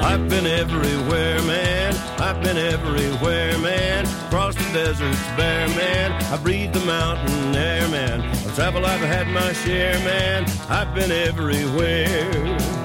I've been everywhere, man. I've been everywhere, man. Across the deserts bare, man. I breathe the mountain air, man. Of travel I've had my share, man. I've been everywhere.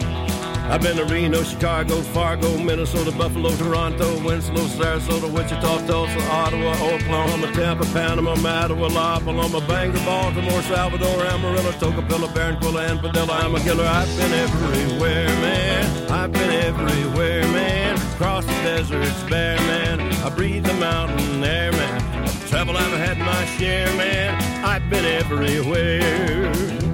I've been to Reno, Chicago, Fargo, Minnesota, Buffalo, Toronto, Winslow, Sarasota, Wichita, Tulsa, Ottawa, Oklahoma, Tampa, Panama, Mattawa, La Paloma, Bangor, Baltimore, Salvador, Amarillo, Tocopilla, Barranquilla, and Padilla. I'm a killer. I've been everywhere, man. I've been everywhere, man. Across the deserts bare, man. I breathe the mountain air, man. Travel I've had my share, man. I've been everywhere.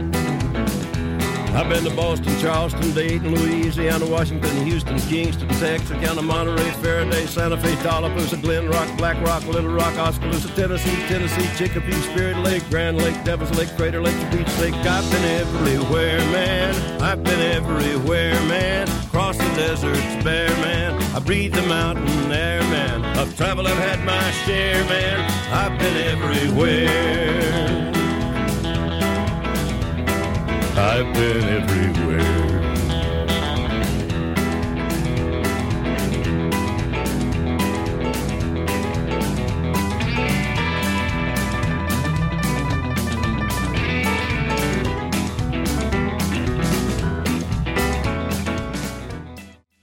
I've been to Boston, Charleston, Dayton, Louisiana, Washington, Houston, Kingston, Texarkana, Monterey, Faraday, Santa Fe, Tallapoosa, Glen Rock, Black Rock, Little Rock, Oskaloosa, Tennessee, Tennessee, Chicopee, Spirit Lake, Grand Lake, Devil's Lake, Crater Lake, Beach Lake. I've been everywhere, man. I've been everywhere, man. Across the deserts bare, man. I breathe the mountain air, man. Of travel I've had my share, man. I've been everywhere. I've been everywhere.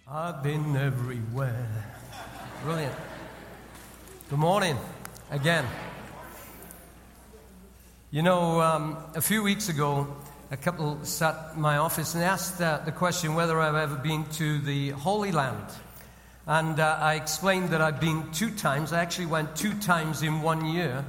I've been everywhere. Brilliant. Good morning again. You know, um, a few weeks ago, a couple sat in my office and asked uh, the question whether I've ever been to the Holy Land. And uh, I explained that I've been two times. I actually went two times in one year,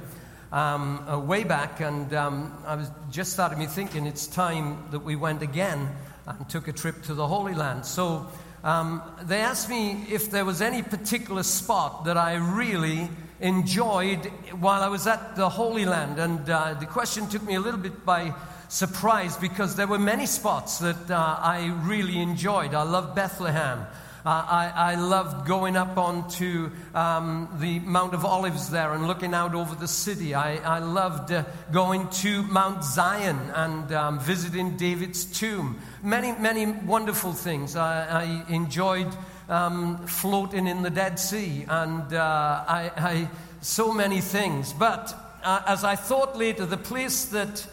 um, uh, way back. And um, I was just started me thinking it's time that we went again and took a trip to the Holy Land. So um, they asked me if there was any particular spot that I really enjoyed while I was at the Holy Land. And uh, the question took me a little bit by surprise because there were many spots that uh, I really enjoyed. I loved Bethlehem. Uh, I, I, loved going up onto um, the Mount of Olives there and looking out over the city. I, I loved uh, going to Mount Zion and um, visiting David's tomb. Many, many wonderful things. I, I enjoyed um, floating in the Dead Sea and uh, I, so many things. But uh, as I thought later, the place that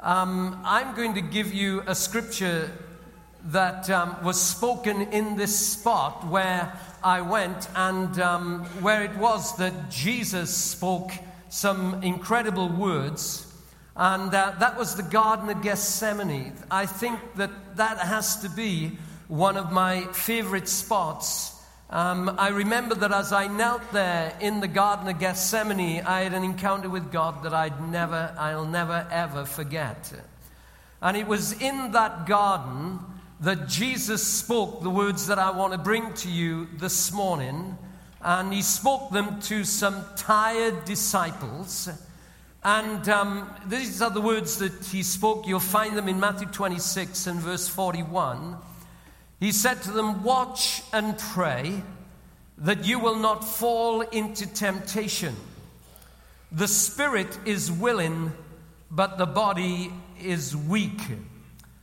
um, I'm going to give you a scripture that um, was spoken in this spot where I went and um, where it was that Jesus spoke some incredible words. And uh, that was the Garden of Gethsemane. I think that that has to be one of my favorite spots. Um, I remember that as I knelt there in the Garden of Gethsemane, I had an encounter with God that I'd never, I'll never ever forget. And it was in that garden that Jesus spoke the words that I want to bring to you this morning. And he spoke them to some tired disciples. And um, these are the words that he spoke. You'll find them in Matthew 26 and verse 41. He said to them, Watch and pray that you will not fall into temptation. The spirit is willing, but the body is weak.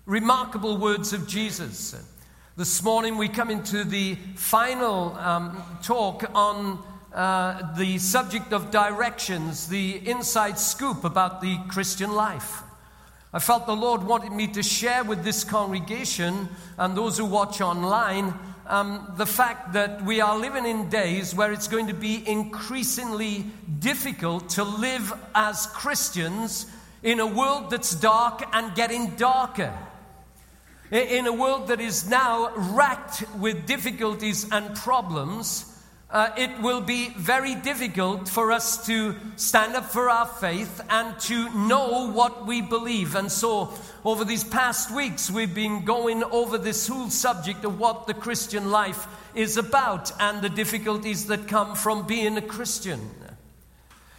Remarkable words of Jesus. This morning we come into the final um, talk on uh, the subject of directions, the inside scoop about the Christian life. I felt the Lord wanted me to share with this congregation and those who watch online um, the fact that we are living in days where it's going to be increasingly difficult to live as Christians in a world that's dark and getting darker. In a world that is now racked with difficulties and problems, uh, it will be very difficult for us to stand up for our faith and to know what we believe. And so, over these past weeks, we've been going over this whole subject of what the Christian life is about and the difficulties that come from being a Christian.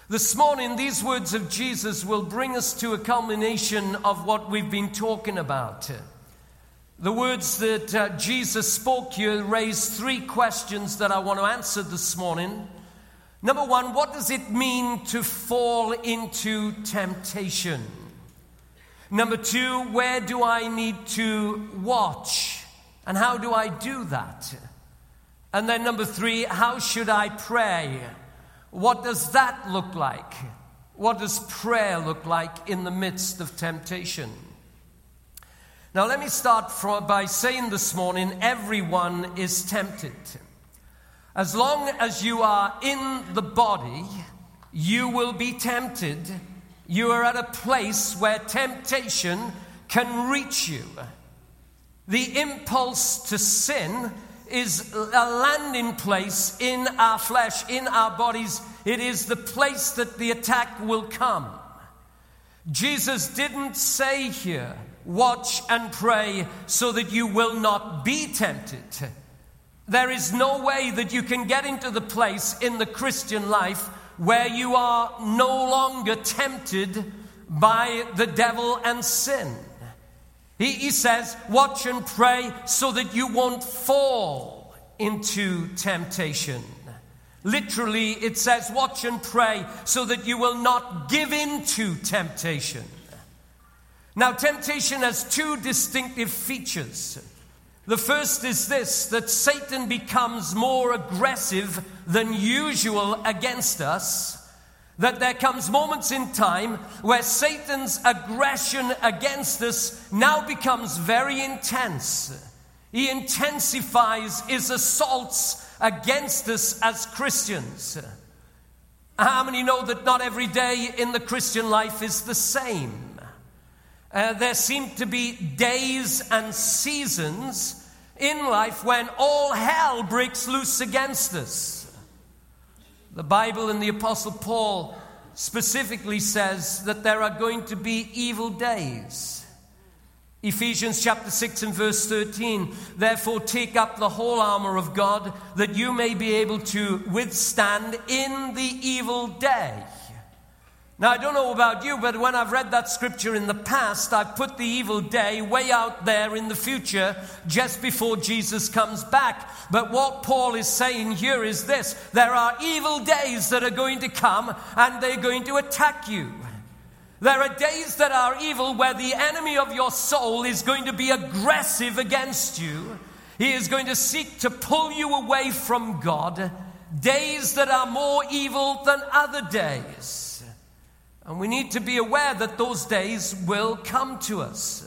This morning, these words of Jesus will bring us to a culmination of what we've been talking about. The words that uh, Jesus spoke here raise three questions that I want to answer this morning. Number one, what does it mean to fall into temptation? Number two, where do I need to watch? And how do I do that? And then, number three, how should I pray? What does that look like? What does prayer look like in the midst of temptation? Now, let me start by saying this morning everyone is tempted. As long as you are in the body, you will be tempted. You are at a place where temptation can reach you. The impulse to sin is a landing place in our flesh, in our bodies. It is the place that the attack will come. Jesus didn't say here, watch and pray so that you will not be tempted. There is no way that you can get into the place in the Christian life where you are no longer tempted by the devil and sin. He, he says, Watch and pray so that you won't fall into temptation. Literally, it says, Watch and pray so that you will not give in to temptation. Now, temptation has two distinctive features. The first is this that Satan becomes more aggressive than usual against us that there comes moments in time where Satan's aggression against us now becomes very intense. He intensifies his assaults against us as Christians. How many know that not every day in the Christian life is the same? Uh, there seem to be days and seasons in life when all hell breaks loose against us. The Bible and the Apostle Paul specifically says that there are going to be evil days. Ephesians chapter 6 and verse 13. Therefore, take up the whole armor of God that you may be able to withstand in the evil day. Now, I don't know about you, but when I've read that scripture in the past, I've put the evil day way out there in the future, just before Jesus comes back. But what Paul is saying here is this there are evil days that are going to come, and they're going to attack you. There are days that are evil where the enemy of your soul is going to be aggressive against you. He is going to seek to pull you away from God. Days that are more evil than other days. And we need to be aware that those days will come to us.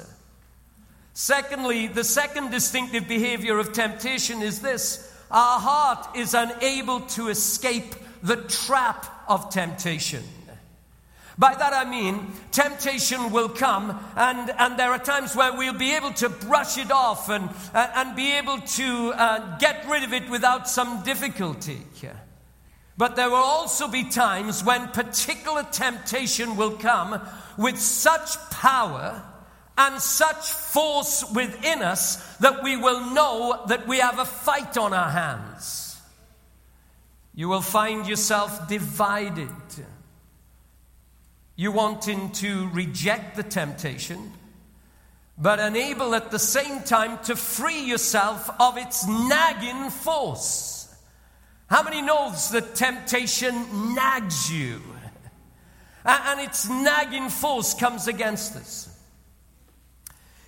Secondly, the second distinctive behavior of temptation is this our heart is unable to escape the trap of temptation. By that I mean, temptation will come, and, and there are times where we'll be able to brush it off and, and be able to uh, get rid of it without some difficulty. But there will also be times when particular temptation will come with such power and such force within us that we will know that we have a fight on our hands. You will find yourself divided. You wanting to reject the temptation, but unable at the same time to free yourself of its nagging force. How many knows that temptation nags you? And its nagging force comes against us.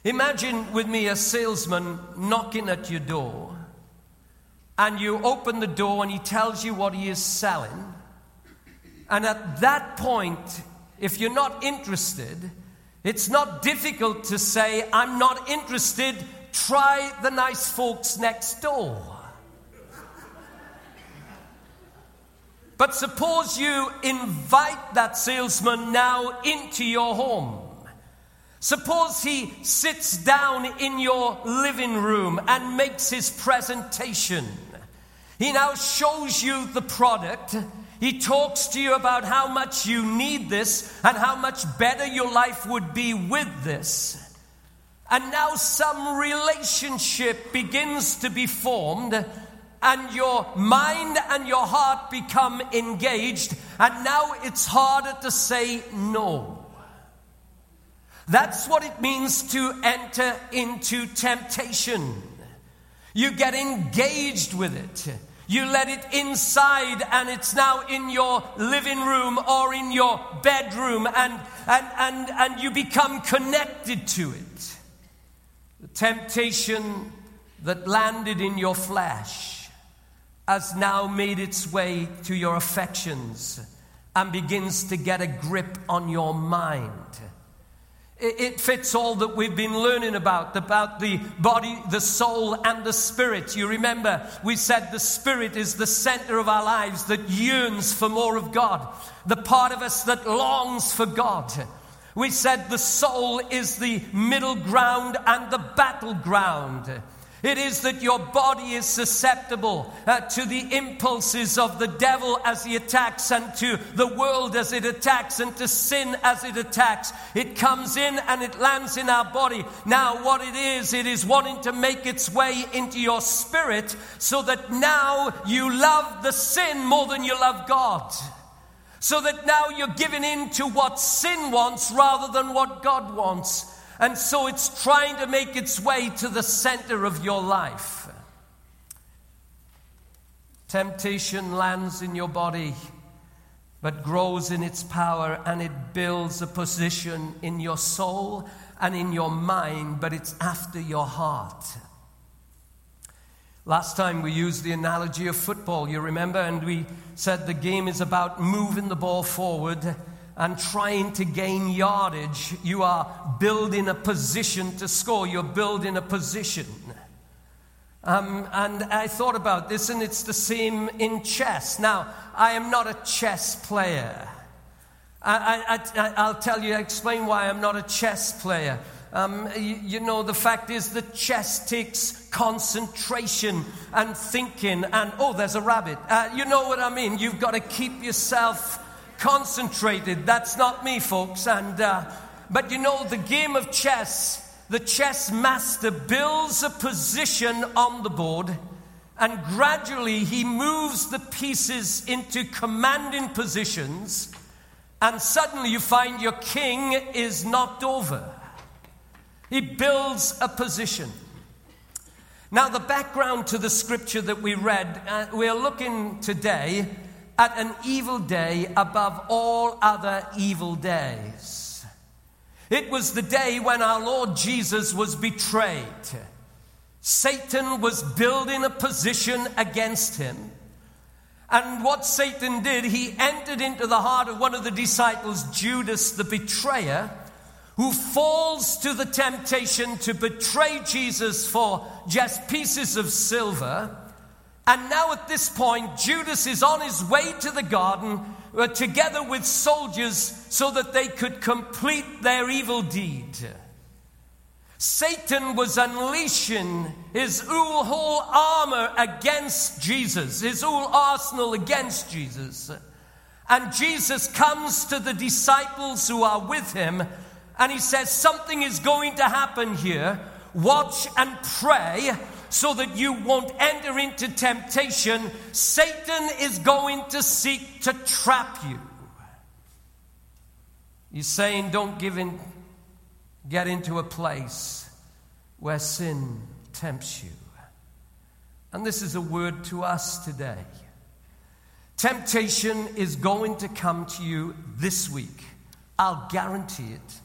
Imagine with me a salesman knocking at your door, and you open the door and he tells you what he is selling. And at that point, if you're not interested, it's not difficult to say, I'm not interested, try the nice folks next door. But suppose you invite that salesman now into your home. Suppose he sits down in your living room and makes his presentation. He now shows you the product. He talks to you about how much you need this and how much better your life would be with this. And now some relationship begins to be formed and your mind and your heart become engaged, and now it's harder to say no. That's what it means to enter into temptation. You get engaged with it. You let it inside, and it's now in your living room or in your bedroom, and, and, and, and you become connected to it. The temptation that landed in your flesh has now made its way to your affections and begins to get a grip on your mind. It fits all that we've been learning about, about the body, the soul, and the spirit. You remember, we said the spirit is the center of our lives that yearns for more of God, the part of us that longs for God. We said the soul is the middle ground and the battleground. It is that your body is susceptible uh, to the impulses of the devil as he attacks, and to the world as it attacks, and to sin as it attacks. It comes in and it lands in our body. Now, what it is, it is wanting to make its way into your spirit so that now you love the sin more than you love God. So that now you're giving in to what sin wants rather than what God wants. And so it's trying to make its way to the center of your life. Temptation lands in your body, but grows in its power and it builds a position in your soul and in your mind, but it's after your heart. Last time we used the analogy of football, you remember, and we said the game is about moving the ball forward and trying to gain yardage. You are building a position to score. You're building a position. Um, and I thought about this, and it's the same in chess. Now, I am not a chess player. I, will tell you, explain why I'm not a chess player. Um, you, you, know, the fact is that chess takes concentration and thinking, and oh, there's a rabbit. Uh, you know what I mean? You've got to keep yourself concentrated. That's not me, folks. And, uh, but you know, the game of chess, the chess master builds a position on the board and gradually he moves the pieces into commanding positions. And suddenly you find your king is knocked over. He builds a position. Now, the background to the scripture that we read, uh, we're looking today at an evil day above all other evil days. It was the day when our Lord Jesus was betrayed. Satan was building a position against him. And what Satan did, he entered into the heart of one of the disciples, Judas the betrayer, who falls to the temptation to betray Jesus for just pieces of silver. And now, at this point, Judas is on his way to the garden uh, together with soldiers so that they could complete their evil deed. Satan was unleashing his whole armor against Jesus, his whole arsenal against Jesus. And Jesus comes to the disciples who are with him and he says, Something is going to happen here. Watch and pray so that you won't enter into temptation, Satan is going to seek to trap you. He's saying, don't give in, get into a place where sin tempts you. And this is a word to us today. Temptation is going to come to you this week. I'll guarantee it.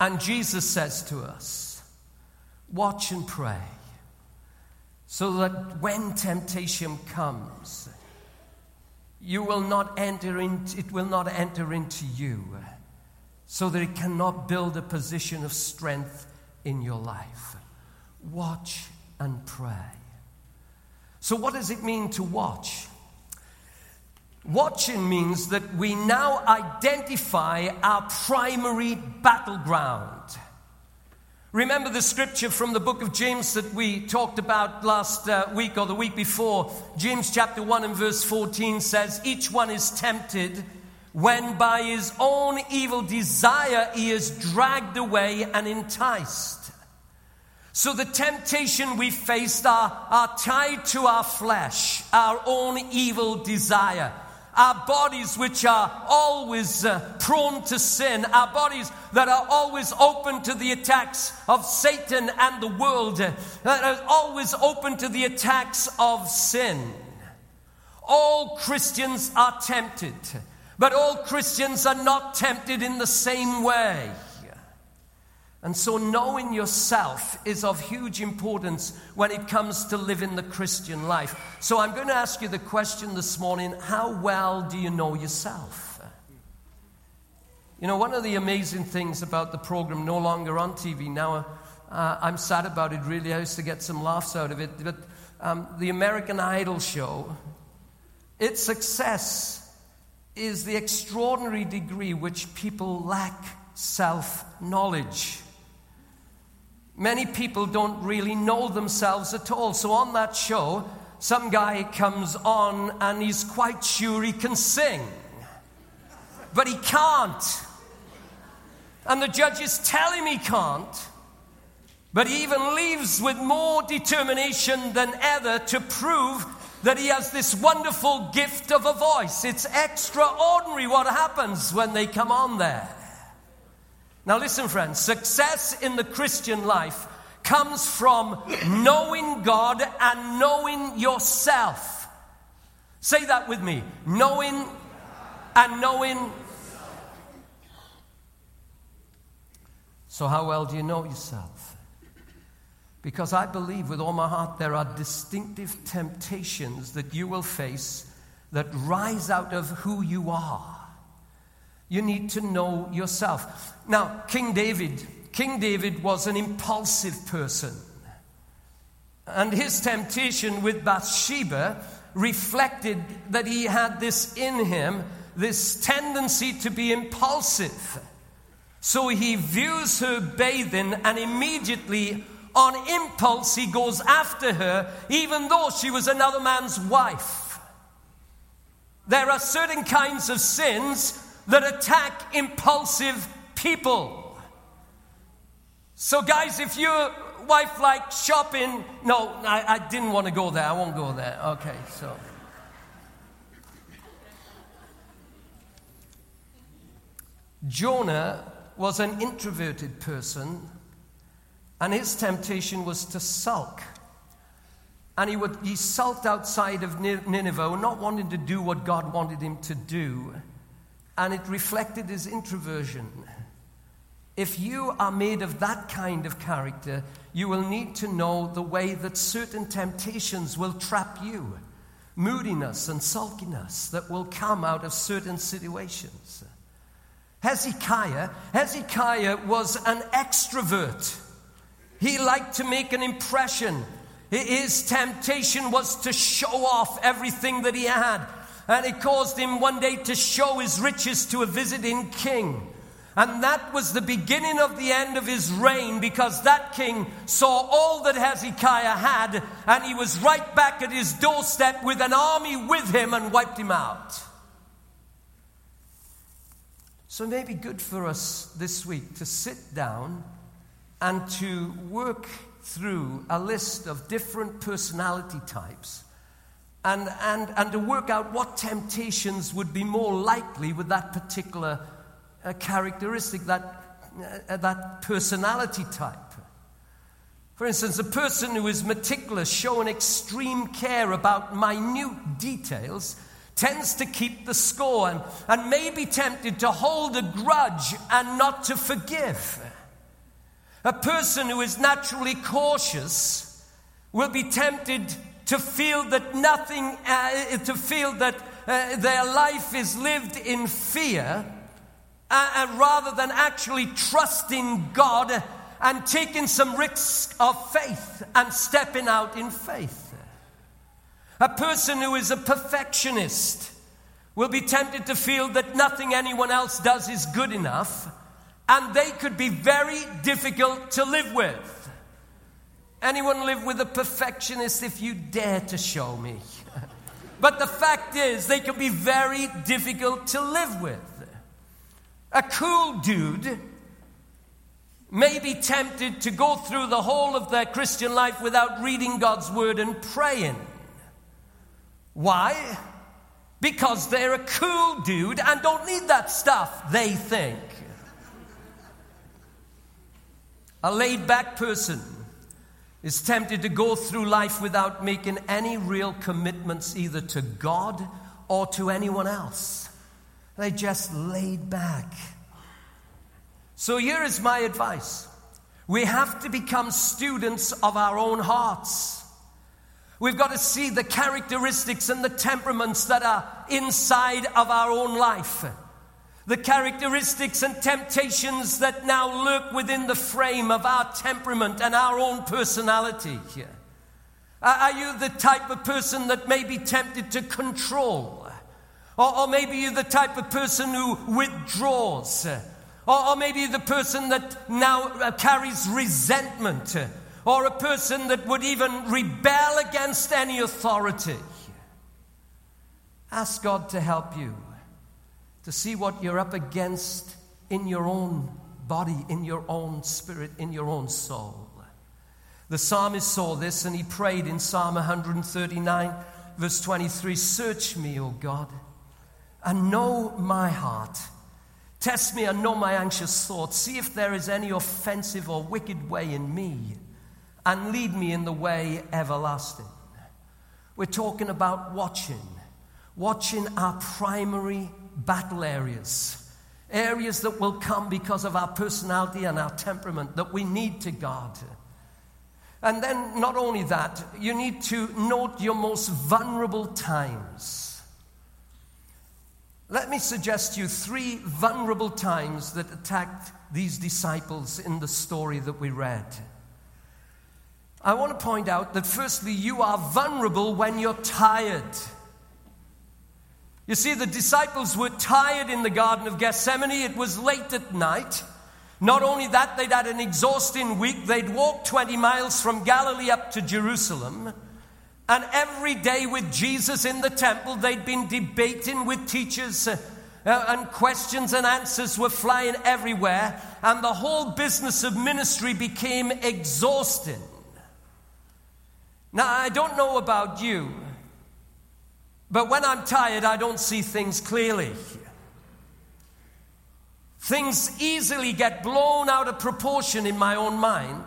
And Jesus says to us, Watch and pray so that when temptation comes, you will not enter into, it will not enter into you so that it cannot build a position of strength in your life. Watch and pray. So, what does it mean to watch? Watching means that we now identify our primary battleground. Remember the scripture from the book of James that we talked about last uh, week or the week before? James chapter 1 and verse 14 says, Each one is tempted when by his own evil desire he is dragged away and enticed. So the temptation we faced are, are tied to our flesh, our own evil desire our bodies which are always uh, prone to sin, our bodies that are always open to the attacks of Satan and the world, uh, that are always open to the attacks of sin. All Christians are tempted, but all Christians are not tempted in the same way. And so, knowing yourself is of huge importance when it comes to living the Christian life. So, I'm going to ask you the question this morning how well do you know yourself? You know, one of the amazing things about the program, no longer on TV now, uh, I'm sad about it really. I used to get some laughs out of it. But um, the American Idol show, its success is the extraordinary degree which people lack self knowledge. Many people don't really know themselves at all. So on that show, some guy comes on and he's quite sure he can sing, but he can't. And the judges tell him he can't, but he even leaves with more determination than ever to prove that he has this wonderful gift of a voice. It's extraordinary what happens when they come on there. Now, listen, friends, success in the Christian life comes from knowing God and knowing yourself. Say that with me knowing and knowing. So, how well do you know yourself? Because I believe with all my heart there are distinctive temptations that you will face that rise out of who you are. You need to know yourself. Now, King David, King David was an impulsive person. And his temptation with Bathsheba reflected that he had this in him, this tendency to be impulsive. So he views her bathing and immediately, on impulse, he goes after her, even though she was another man's wife. There are certain kinds of sins that attack impulsive people. So, guys, if your wife likes shopping, no, I, I didn't want to go there. I won't go there. Okay, so. Jonah was an introverted person, and his temptation was to sulk. And he, would, he sulked outside of Nineveh, not wanting to do what God wanted him to do and it reflected his introversion. If you are made of that kind of character, you will need to know the way that certain temptations will trap you moodiness and sulkiness that will come out of certain situations. Hezekiah, Hezekiah was an extrovert. He liked to make an impression. His temptation was to show off everything that he had and it caused him one day to show his riches to a visiting king. And that was the beginning of the end of his reign because that king saw all that Hezekiah had and he was right back at his doorstep with an army with him and wiped him out. So, it may be good for us this week to sit down and to work through a list of different personality types and, and, and to work out what temptations would be more likely with that particular uh, characteristic, that, uh, that personality type. For instance, a person who is meticulous, showing extreme care about minute details, tends to keep the score and, and may be tempted to hold a grudge and not to forgive. A person who is naturally cautious will be tempted to feel that nothing, uh, to feel that uh, their life is lived in fear, uh, rather than actually trusting God and taking some risks of faith and stepping out in faith. A person who is a perfectionist will be tempted to feel that nothing anyone else does is good enough, and they could be very difficult to live with. Anyone live with a perfectionist if you dare to show me? but the fact is, they can be very difficult to live with. A cool dude may be tempted to go through the whole of their Christian life without reading God's word and praying. Why? Because they're a cool dude and don't need that stuff, they think. A laid back person is tempted to go through life without making any real commitments either to God or to anyone else. They just laid back. So here is my advice We have to become students of our own hearts. We've got to see the characteristics and the temperaments that are inside of our own life. The characteristics and temptations that now lurk within the frame of our temperament and our own personality. Are you the type of person that may be tempted to control? Or, or maybe you're the type of person who withdraws. Or, or maybe the person that now uh, carries resentment. Or a person that would even rebel against any authority. Ask God to help you to see what you're up against in your own body, in your own spirit, in your own soul. The psalmist saw this and he prayed in Psalm 139, verse 23 Search me, O God, and know my heart. Test me and know my anxious thoughts. See if there is any offensive or wicked way in me, and lead me in the way everlasting. We're talking about watching, watching our primary battle areas, areas that will come because of our personality and our temperament that we need to guard. And then, not only that, you need to note your most vulnerable times. Let me suggest to you three vulnerable times that attacked these disciples in the story that we read. I want to point out that firstly, you are vulnerable when you're tired. You see, the disciples were tired in the Garden of Gethsemane. It was late at night. Not only that, they'd had an exhausting week. They'd walked 20 miles from Galilee up to Jerusalem. And every day with Jesus in the temple, they'd been debating with teachers, uh, uh, and questions and answers were flying everywhere. And the whole business of ministry became exhausting. Now, I don't know about you, but when I'm tired, I don't see things clearly. Things easily get blown out of proportion in my own mind.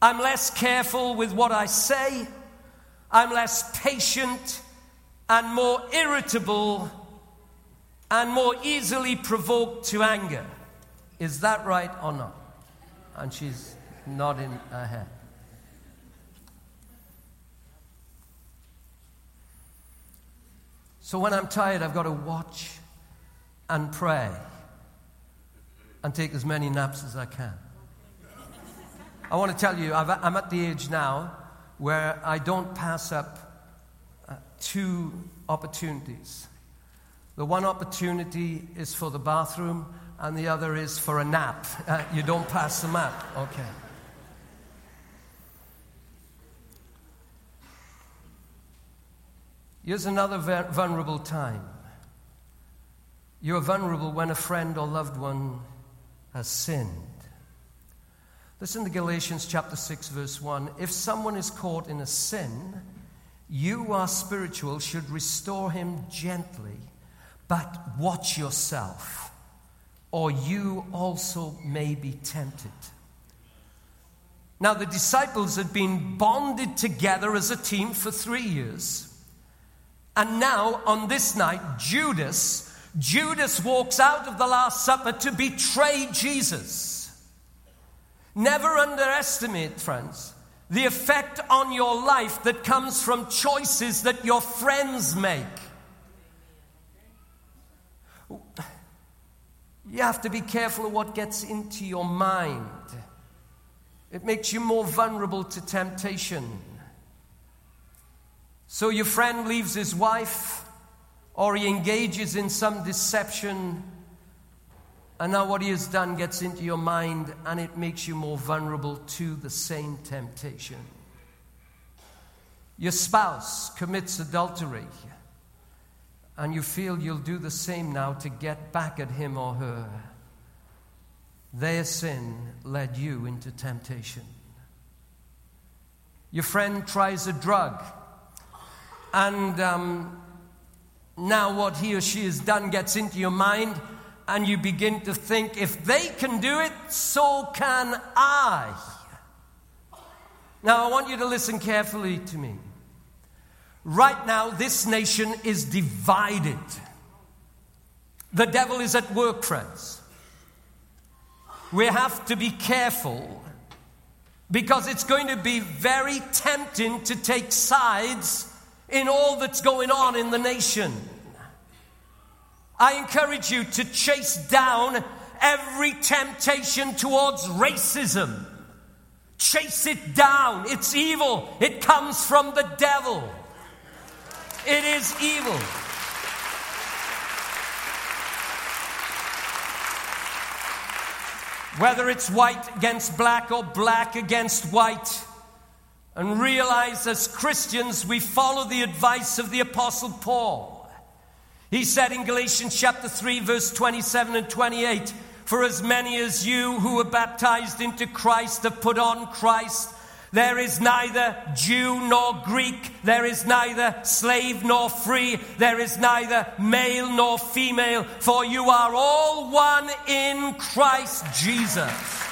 I'm less careful with what I say. I'm less patient and more irritable and more easily provoked to anger. Is that right or not? And she's nodding her head. So when I'm tired, I've got to watch and pray and take as many naps as I can. I want to tell you, i am at the age now where I don't pass up uh, two opportunities. The one opportunity is for the bathroom, and the other is for a nap. Uh, you don't pass them up. Okay. Here's another vulnerable time. You're vulnerable when a friend or loved one has sinned. Listen to Galatians chapter 6, verse 1. If someone is caught in a sin, you are spiritual should restore him gently, but watch yourself, or you also may be tempted. Now, the disciples had been bonded together as a team for three years. And now, on this night, Judas Judas walks out of the Last Supper to betray Jesus. Never underestimate, friends, the effect on your life that comes from choices that your friends make. You have to be careful of what gets into your mind. It makes you more vulnerable to temptation. So your friend leaves his wife or he engages in some deception, and now what he has done gets into your mind and it makes you more vulnerable to the same temptation. Your spouse commits adultery, and you feel you'll do the same now to get back at him or her. Their sin led you into temptation. Your friend tries a drug, and um, now, what he or she has done gets into your mind, and you begin to think, if they can do it, so can I. Now, I want you to listen carefully to me. Right now, this nation is divided. The devil is at work, friends. we have to be careful because it's going to be very tempting to take sides in all that's going on in the nation. I encourage you to chase down every temptation towards racism. Chase it down. It's evil. It comes from the devil. It is evil. Whether it's white against black or black against white, and realize as Christians we follow the advice of the Apostle Paul. He said in Galatians chapter 3, verse 27 and 28 For as many as you who were baptized into Christ have put on Christ, there is neither Jew nor Greek, there is neither slave nor free, there is neither male nor female, for you are all one in Christ Jesus.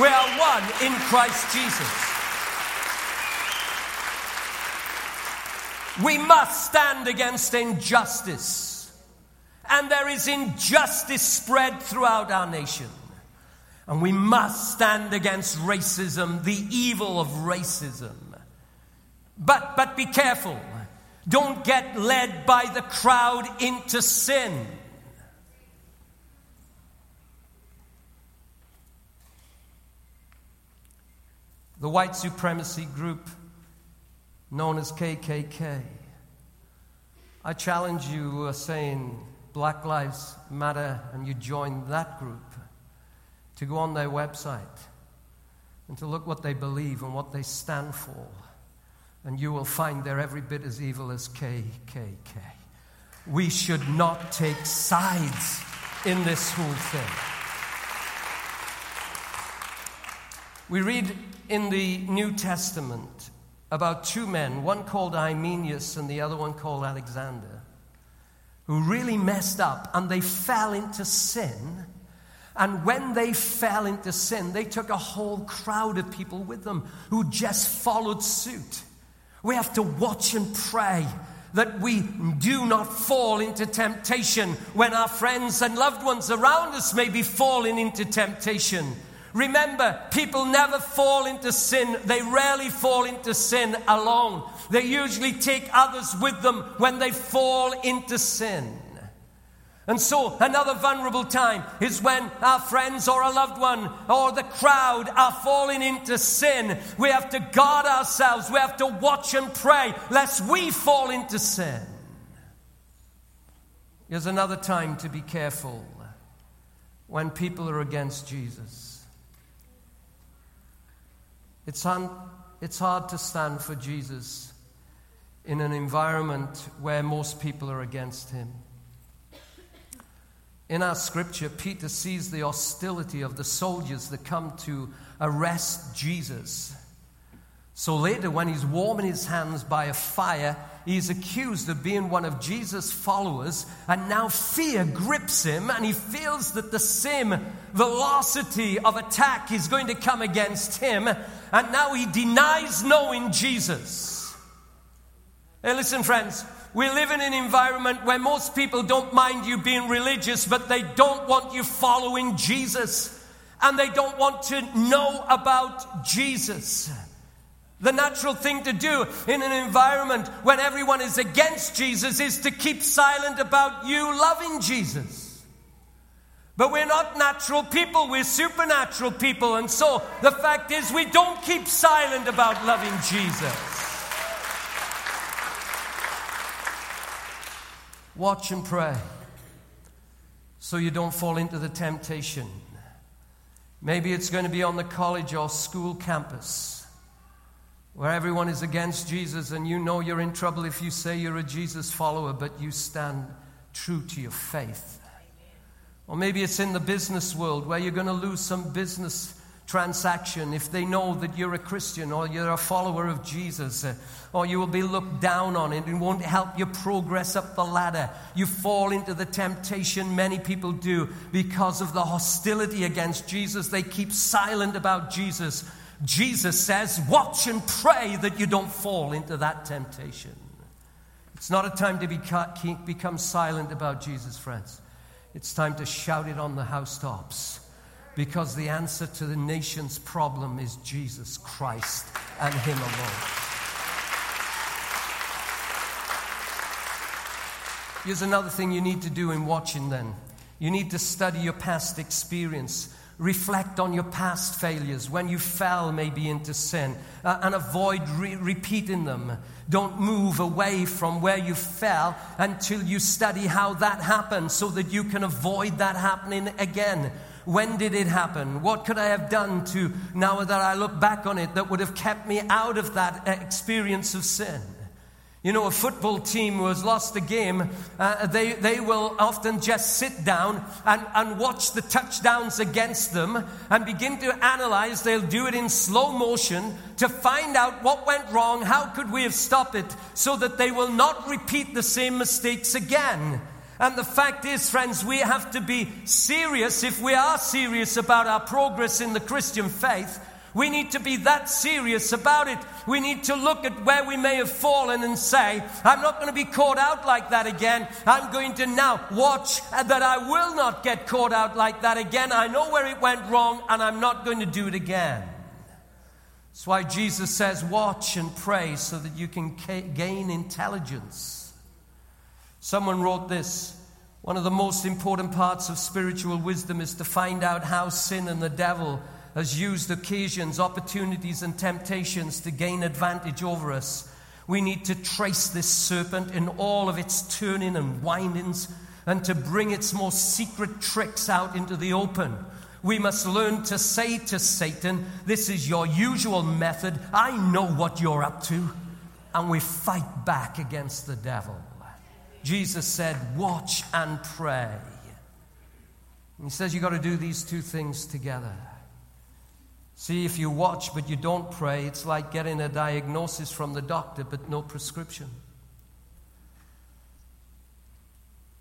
We are one in Christ Jesus. We must stand against injustice. And there is injustice spread throughout our nation. And we must stand against racism, the evil of racism. But, but be careful. Don't get led by the crowd into sin. The white supremacy group known as KKK. I challenge you uh, saying Black Lives Matter and you join that group to go on their website and to look what they believe and what they stand for. And you will find they're every bit as evil as KKK. We should not take sides in this whole thing. We read in the New Testament about two men, one called Hymenaeus and the other one called Alexander, who really messed up and they fell into sin. And when they fell into sin, they took a whole crowd of people with them who just followed suit. We have to watch and pray that we do not fall into temptation when our friends and loved ones around us may be falling into temptation. Remember, people never fall into sin. They rarely fall into sin alone. They usually take others with them when they fall into sin. And so, another vulnerable time is when our friends or a loved one or the crowd are falling into sin. We have to guard ourselves. We have to watch and pray lest we fall into sin. Here's another time to be careful when people are against Jesus. It's, un, it's hard to stand for Jesus in an environment where most people are against him. In our scripture, Peter sees the hostility of the soldiers that come to arrest Jesus. So later, when he's warming his hands by a fire, he's accused of being one of Jesus' followers, and now fear grips him, and he feels that the same velocity of attack is going to come against him, and now he denies knowing Jesus. Hey, listen, friends, we live in an environment where most people don't mind you being religious, but they don't want you following Jesus, and they don't want to know about Jesus. The natural thing to do in an environment when everyone is against Jesus is to keep silent about you loving Jesus. But we're not natural people, we're supernatural people. And so the fact is, we don't keep silent about loving Jesus. Watch and pray so you don't fall into the temptation. Maybe it's going to be on the college or school campus where everyone is against Jesus and you know you're in trouble if you say you're a Jesus follower, but you stand true to your faith. Or maybe it's in the business world where you're going to lose some business transaction if they know that you're a Christian or you're a follower of Jesus, uh, or you will be looked down on and it won't help you progress up the ladder. You fall into the temptation many people do because of the hostility against Jesus. They keep silent about Jesus Jesus says, watch and pray that you don't fall into that temptation. It's not a time to be, become silent about Jesus, friends. It's time to shout it on the housetops. Because the answer to the nation's problem is Jesus Christ and Him alone. Here's another thing you need to do in watching then. You need to study your past experience. Reflect on your past failures when you fell maybe into sin uh, and avoid re- repeating them. Don't move away from where you fell until you study how that happened so that you can avoid that happening again. When did it happen? What could I have done to, now that I look back on it, that would have kept me out of that experience of sin? You know, a football team who has lost a game, uh, they, they will often just sit down and, and watch the touchdowns against them and begin to analyze. They'll do it in slow motion to find out what went wrong, how could we have stopped it, so that they will not repeat the same mistakes again. And the fact is, friends, we have to be serious if we are serious about our progress in the Christian faith we need to be that serious about it. We need to look at where we may have fallen and say, I'm not going to be caught out like that again. I'm going to now watch that I will not get caught out like that again. I know where it went wrong and I'm not going to do it again. That's why Jesus says, Watch and pray so that you can gain intelligence. Someone wrote this One of the most important parts of spiritual wisdom is to find out how sin and the devil has used occasions, opportunities, and temptations to gain advantage over us. We need to trace this serpent in all of its turning and windings and to bring its most secret tricks out into the open. We must learn to say to Satan, This is your usual method. I know what you're up to. And we fight back against the devil. Jesus said, Watch and pray. He says you've got to do these two things together. See, if you watch but you don't pray, it's like getting a diagnosis from the doctor but no prescription.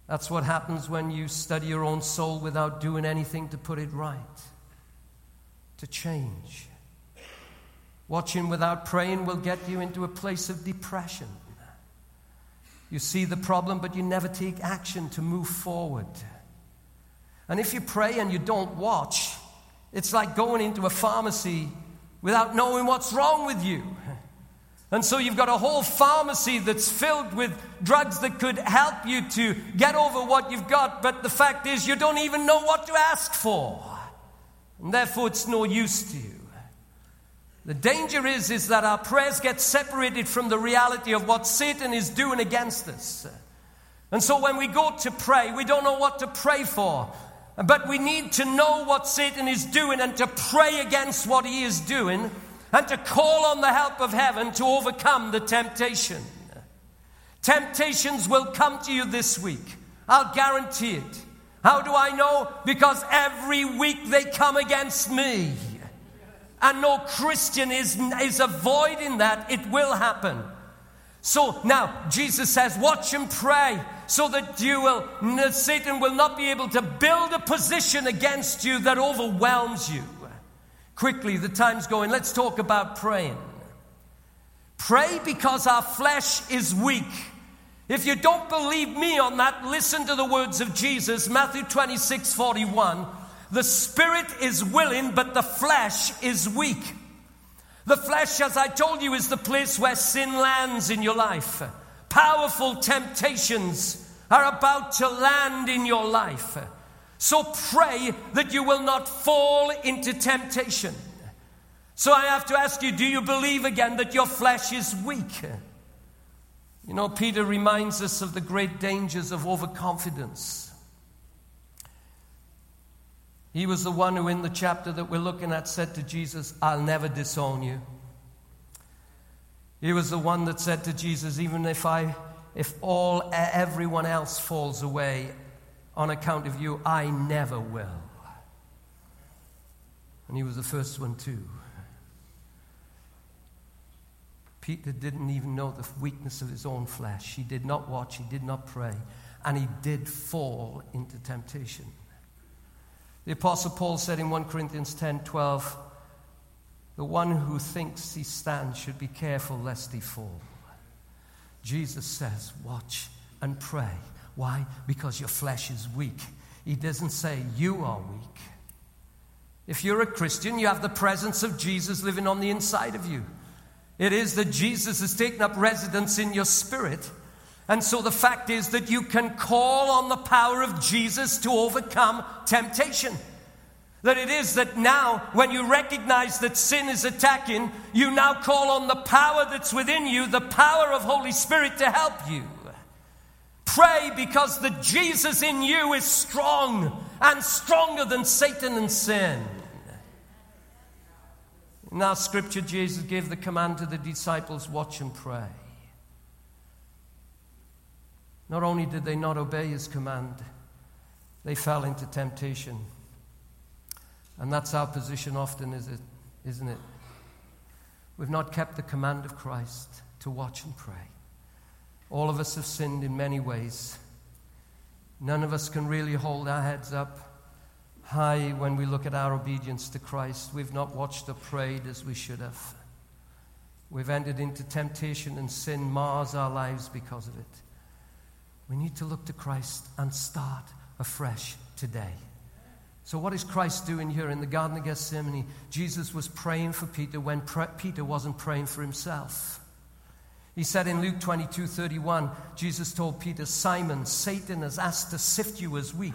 That's what happens when you study your own soul without doing anything to put it right, to change. Watching without praying will get you into a place of depression. You see the problem, but you never take action to move forward. And if you pray and you don't watch, it's like going into a pharmacy without knowing what's wrong with you. And so you've got a whole pharmacy that's filled with drugs that could help you to get over what you've got, but the fact is you don't even know what to ask for. And therefore it's no use to you. The danger is, is that our prayers get separated from the reality of what Satan is doing against us. And so when we go to pray, we don't know what to pray for. But we need to know what Satan is doing and to pray against what he is doing and to call on the help of heaven to overcome the temptation. Temptations will come to you this week. I'll guarantee it. How do I know? Because every week they come against me. And no Christian is, is avoiding that. It will happen. So now Jesus says, watch and pray so that you will, Satan will not be able to build a position against you that overwhelms you. Quickly, the time's going. Let's talk about praying. Pray because our flesh is weak. If you don't believe me on that, listen to the words of Jesus, Matthew 26 41. The spirit is willing, but the flesh is weak. The flesh, as I told you, is the place where sin lands in your life. Powerful temptations are about to land in your life. So pray that you will not fall into temptation. So I have to ask you do you believe again that your flesh is weak? You know, Peter reminds us of the great dangers of overconfidence. He was the one who, in the chapter that we're looking at, said to Jesus, I'll never disown you. He was the one that said to Jesus, Even if I if all everyone else falls away on account of you, I never will. And he was the first one too. Peter didn't even know the weakness of his own flesh. He did not watch, he did not pray, and he did fall into temptation. The Apostle Paul said in 1 Corinthians 10 12, the one who thinks he stands should be careful lest he fall. Jesus says, watch and pray. Why? Because your flesh is weak. He doesn't say you are weak. If you're a Christian, you have the presence of Jesus living on the inside of you. It is that Jesus has taken up residence in your spirit. And so the fact is that you can call on the power of Jesus to overcome temptation. That it is that now, when you recognize that sin is attacking, you now call on the power that's within you, the power of Holy Spirit to help you. Pray because the Jesus in you is strong and stronger than Satan and sin. In our scripture, Jesus gave the command to the disciples watch and pray. Not only did they not obey his command, they fell into temptation. And that's our position often, is it, isn't it? We've not kept the command of Christ to watch and pray. All of us have sinned in many ways. None of us can really hold our heads up high when we look at our obedience to Christ. We've not watched or prayed as we should have. We've entered into temptation, and sin mars our lives because of it. We need to look to Christ and start afresh today. So, what is Christ doing here in the Garden of Gethsemane? Jesus was praying for Peter when pre- Peter wasn't praying for himself. He said in Luke 22 31, Jesus told Peter, Simon, Satan has asked to sift you as wheat,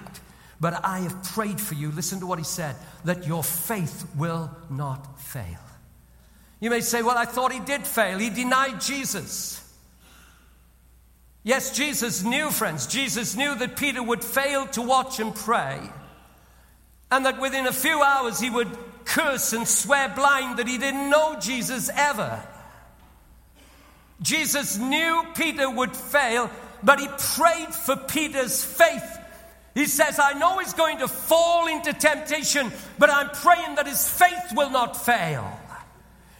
but I have prayed for you. Listen to what he said, that your faith will not fail. You may say, Well, I thought he did fail. He denied Jesus. Yes, Jesus knew, friends, Jesus knew that Peter would fail to watch and pray and that within a few hours he would curse and swear blind that he didn't know Jesus ever. Jesus knew Peter would fail, but he prayed for Peter's faith. He says, I know he's going to fall into temptation, but I'm praying that his faith will not fail.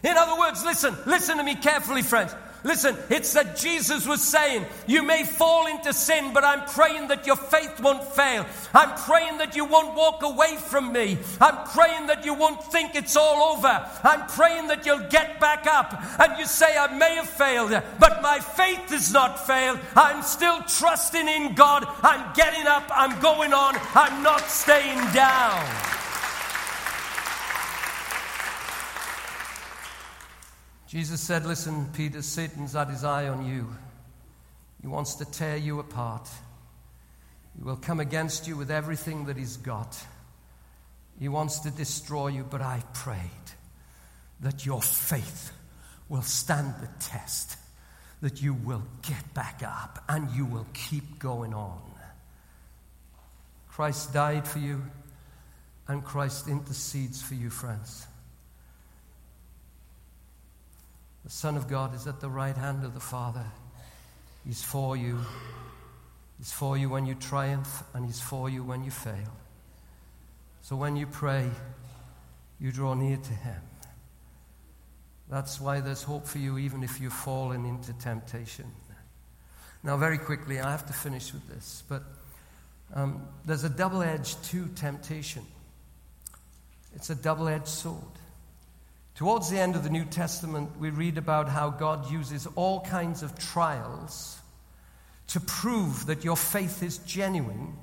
In other words, listen, listen to me carefully, friends. Listen, it's that Jesus was saying, You may fall into sin, but I'm praying that your faith won't fail. I'm praying that you won't walk away from me. I'm praying that you won't think it's all over. I'm praying that you'll get back up and you say, I may have failed, but my faith has not failed. I'm still trusting in God. I'm getting up. I'm going on. I'm not staying down. Jesus said, Listen, Peter, Satan's had his eye on you. He wants to tear you apart. He will come against you with everything that he's got. He wants to destroy you, but I prayed that your faith will stand the test, that you will get back up and you will keep going on. Christ died for you, and Christ intercedes for you, friends. The Son of God is at the right hand of the Father. He's for you. He's for you when you triumph, and He's for you when you fail. So when you pray, you draw near to Him. That's why there's hope for you, even if you've fallen into temptation. Now, very quickly, I have to finish with this, but um, there's a double edge to temptation. It's a double edged sword. Towards the end of the New Testament, we read about how God uses all kinds of trials to prove that your faith is genuine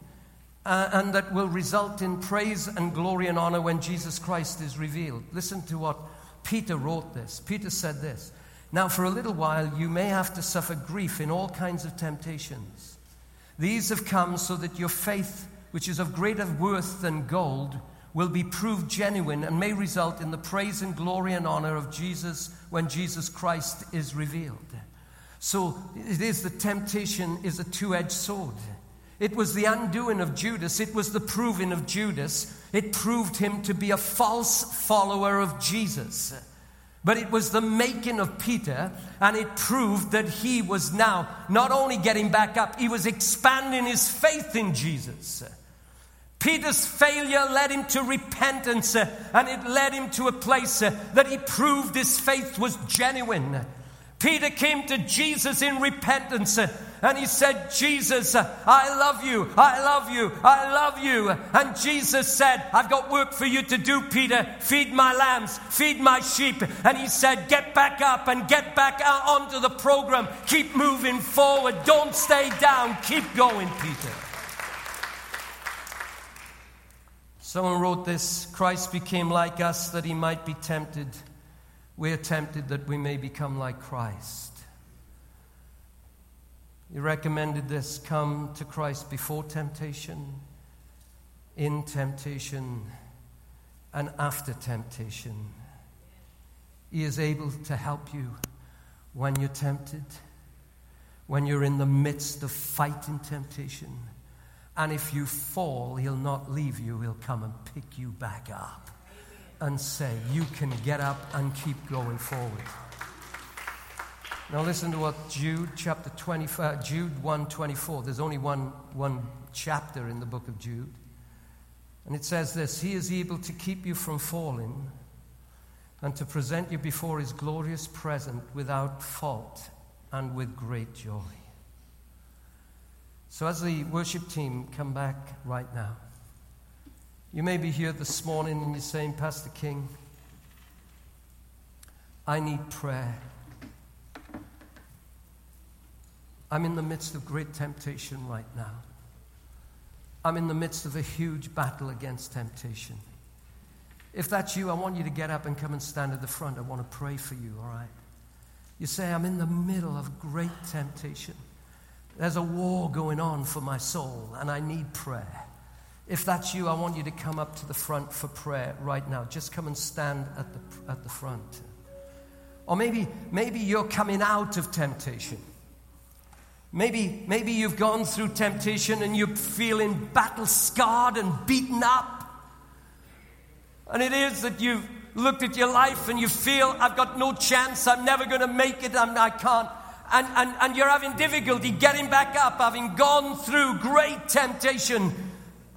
uh, and that will result in praise and glory and honor when Jesus Christ is revealed. Listen to what Peter wrote this. Peter said this Now, for a little while, you may have to suffer grief in all kinds of temptations. These have come so that your faith, which is of greater worth than gold, will be proved genuine and may result in the praise and glory and honor of Jesus when Jesus Christ is revealed. So it is the temptation is a two edged sword. It was the undoing of Judas, it was the proving of Judas. It proved him to be a false follower of Jesus. But it was the making of Peter, and it proved that he was now not only getting back up, he was expanding his faith in Jesus. Peter's failure led him to repentance, uh, and it led him to a place uh, that he proved his faith was genuine. Peter came to Jesus in repentance uh, and he said, Jesus, I love you, I love you, I love you. And Jesus said, I've got work for you to do, Peter. Feed my lambs, feed my sheep. And he said, Get back up and get back onto the program. Keep moving forward. Don't stay down. Keep going, Peter. Someone wrote this Christ became like us that he might be tempted. We are tempted that we may become like Christ. He recommended this come to Christ before temptation, in temptation, and after temptation. He is able to help you when you're tempted, when you're in the midst of fighting temptation. And if you fall, He'll not leave you, He'll come and pick you back up and say, You can get up and keep going forward. Now listen to what Jude chapter 20, uh, Jude 124. There's only one, one chapter in the book of Jude. And it says this He is able to keep you from falling and to present you before His glorious presence without fault and with great joy. So, as the worship team come back right now, you may be here this morning and you're saying, Pastor King, I need prayer. I'm in the midst of great temptation right now. I'm in the midst of a huge battle against temptation. If that's you, I want you to get up and come and stand at the front. I want to pray for you, all right? You say, I'm in the middle of great temptation. There's a war going on for my soul, and I need prayer. If that's you, I want you to come up to the front for prayer right now. Just come and stand at the, at the front. Or maybe, maybe you're coming out of temptation. Maybe, maybe you've gone through temptation and you're feeling battle scarred and beaten up. And it is that you've looked at your life and you feel, I've got no chance, I'm never going to make it, I'm, I can't. And, and, and you're having difficulty getting back up, having gone through great temptation.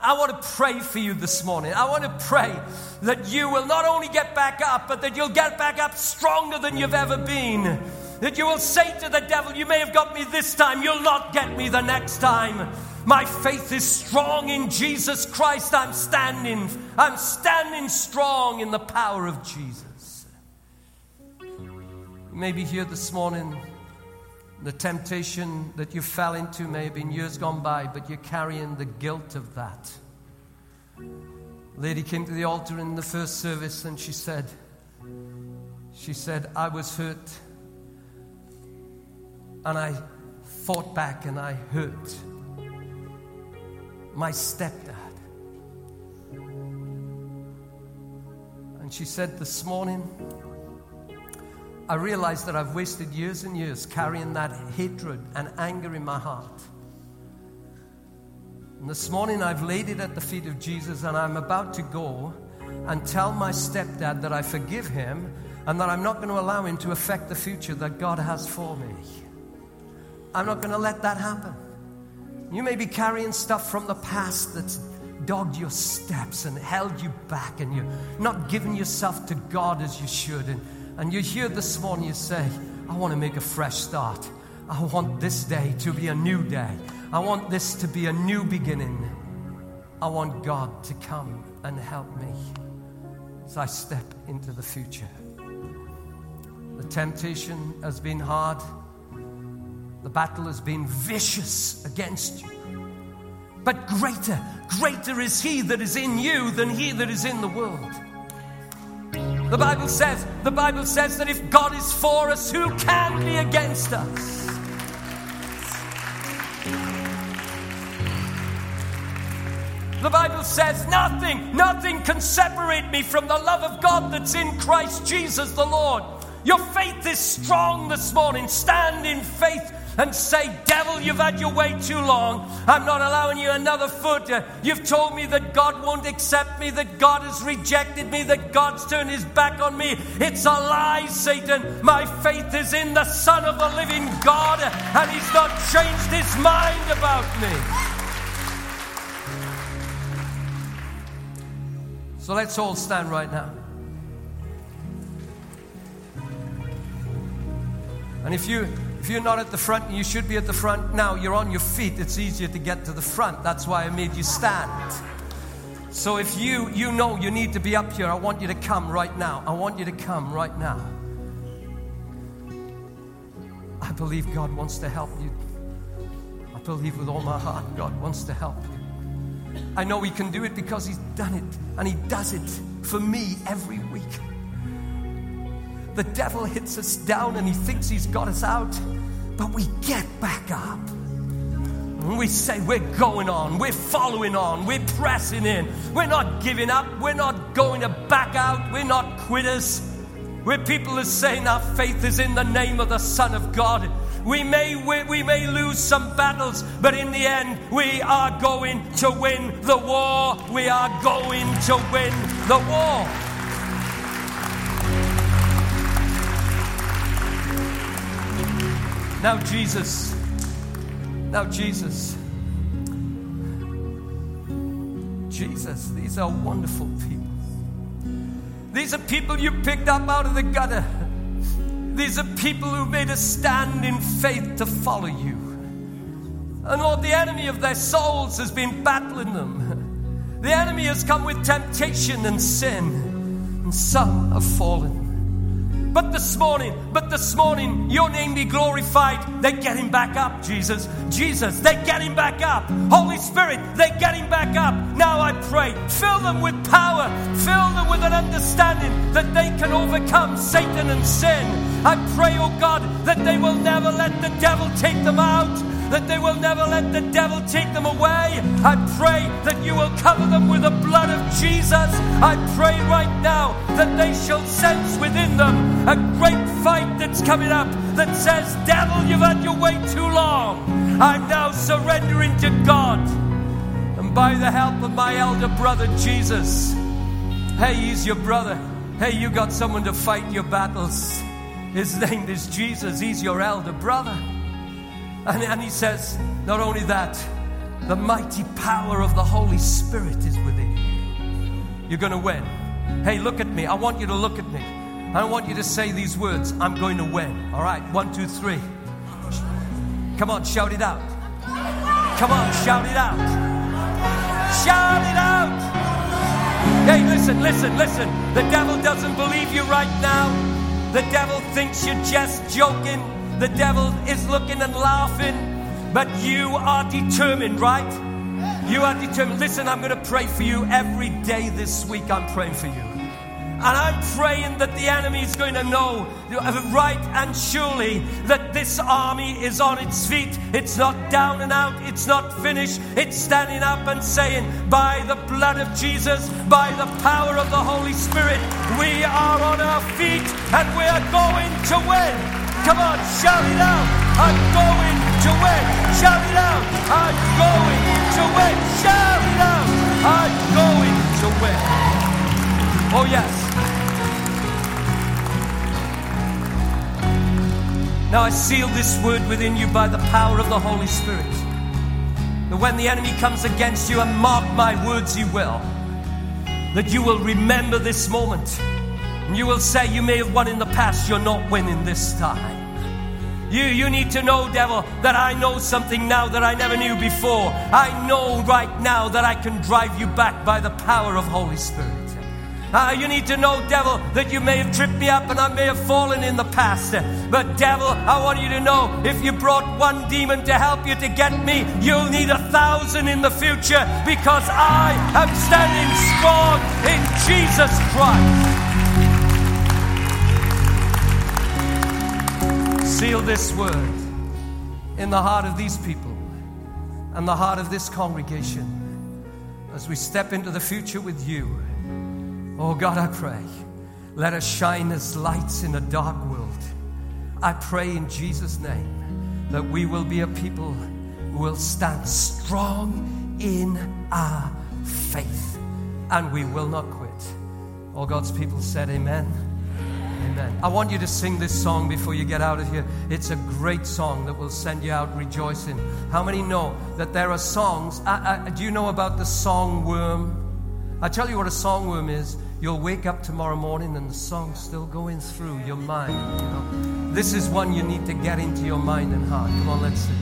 I want to pray for you this morning. I want to pray that you will not only get back up, but that you'll get back up stronger than you've ever been that you will say to the devil, You may have got me this time, you'll not get me the next time. My faith is strong in Jesus Christ. I'm standing, I'm standing strong in the power of Jesus. You may be here this morning. The temptation that you fell into may have been years gone by, but you're carrying the guilt of that. lady came to the altar in the first service and she said, she said, I was hurt and I fought back and I hurt my stepdad. And she said, This morning, I realized that I've wasted years and years carrying that hatred and anger in my heart. And this morning, I've laid it at the feet of Jesus, and I'm about to go and tell my stepdad that I forgive him and that I'm not going to allow him to affect the future that God has for me. I'm not going to let that happen. You may be carrying stuff from the past that's dogged your steps and held you back, and you're not giving yourself to God as you should. And, and you're here this morning, you say, I want to make a fresh start. I want this day to be a new day. I want this to be a new beginning. I want God to come and help me as I step into the future. The temptation has been hard. The battle has been vicious against you. But greater, greater is He that is in you than He that is in the world. The Bible says, the Bible says that if God is for us, who can be against us? The Bible says nothing, nothing can separate me from the love of God that's in Christ Jesus the Lord. Your faith is strong this morning. Stand in faith and say, Devil, you've had your way too long. I'm not allowing you another foot. Uh, you've told me that God won't accept me, that God has rejected me, that God's turned his back on me. It's a lie, Satan. My faith is in the Son of the living God, and he's not changed his mind about me. So let's all stand right now. And if you if you're not at the front, you should be at the front now. You're on your feet. It's easier to get to the front. That's why I made you stand. So if you you know you need to be up here, I want you to come right now. I want you to come right now. I believe God wants to help you. I believe with all my heart God wants to help you. I know He can do it because He's done it, and He does it for me every week. The devil hits us down and he thinks he's got us out, but we get back up. We say, We're going on, we're following on, we're pressing in, we're not giving up, we're not going to back out, we're not quitters. We're people who saying our faith is in the name of the Son of God. We may, we, we may lose some battles, but in the end, we are going to win the war. We are going to win the war. Now, Jesus. Now, Jesus. Jesus, these are wonderful people. These are people you picked up out of the gutter. These are people who made a stand in faith to follow you. And Lord, the enemy of their souls has been battling them. The enemy has come with temptation and sin, and some have fallen. But this morning, but this morning, your name be glorified. They're getting back up, Jesus. Jesus, they're getting back up. Holy Spirit, they're getting back up. Now I pray, fill them with power, fill them with an understanding that they can overcome Satan and sin. I pray, oh God, that they will never let the devil take them out that they will never let the devil take them away. I pray that you will cover them with the blood of Jesus. I pray right now that they shall sense within them a great fight that's coming up that says, Devil, you've had your way too long. I'm now surrendering to God. And by the help of my elder brother Jesus, hey, he's your brother. Hey, you got someone to fight your battles. His name is Jesus. He's your elder brother. And, and he says, not only that, the mighty power of the Holy Spirit is within you. You're going to win. Hey, look at me. I want you to look at me. I want you to say these words I'm going to win. All right, one, two, three. Come on, shout it out. Come on, shout it out. Shout it out. Hey, listen, listen, listen. The devil doesn't believe you right now. The devil thinks you're just joking. The devil is looking and laughing, but you are determined, right? You are determined. Listen, I'm going to pray for you every day this week. I'm praying for you. And I'm praying that the enemy is going to know right and surely that this army is on its feet. It's not down and out. It's not finished. It's standing up and saying, by the blood of Jesus, by the power of the Holy Spirit, we are on our feet and we are going to win. Come on, shout it out. I'm going to win. Shout it out. I'm going to win. Shout it out. I'm going to win. Oh, yes. Now I seal this word within you by the power of the Holy Spirit. That when the enemy comes against you, and mark my words, you will, that you will remember this moment. You will say, You may have won in the past, you're not winning this time. You, you need to know, devil, that I know something now that I never knew before. I know right now that I can drive you back by the power of Holy Spirit. Uh, you need to know, devil, that you may have tripped me up and I may have fallen in the past. But, devil, I want you to know if you brought one demon to help you to get me, you'll need a thousand in the future because I am standing strong in Jesus Christ. Seal this word in the heart of these people and the heart of this congregation as we step into the future with you. Oh God, I pray, let us shine as lights in a dark world. I pray in Jesus' name that we will be a people who will stand strong in our faith and we will not quit. All God's people said, Amen. Amen. I want you to sing this song before you get out of here. It's a great song that will send you out rejoicing. How many know that there are songs? Do you know about the song worm? I tell you what a song worm is. You'll wake up tomorrow morning and the song's still going through your mind. You know? This is one you need to get into your mind and heart. Come on, let's sing.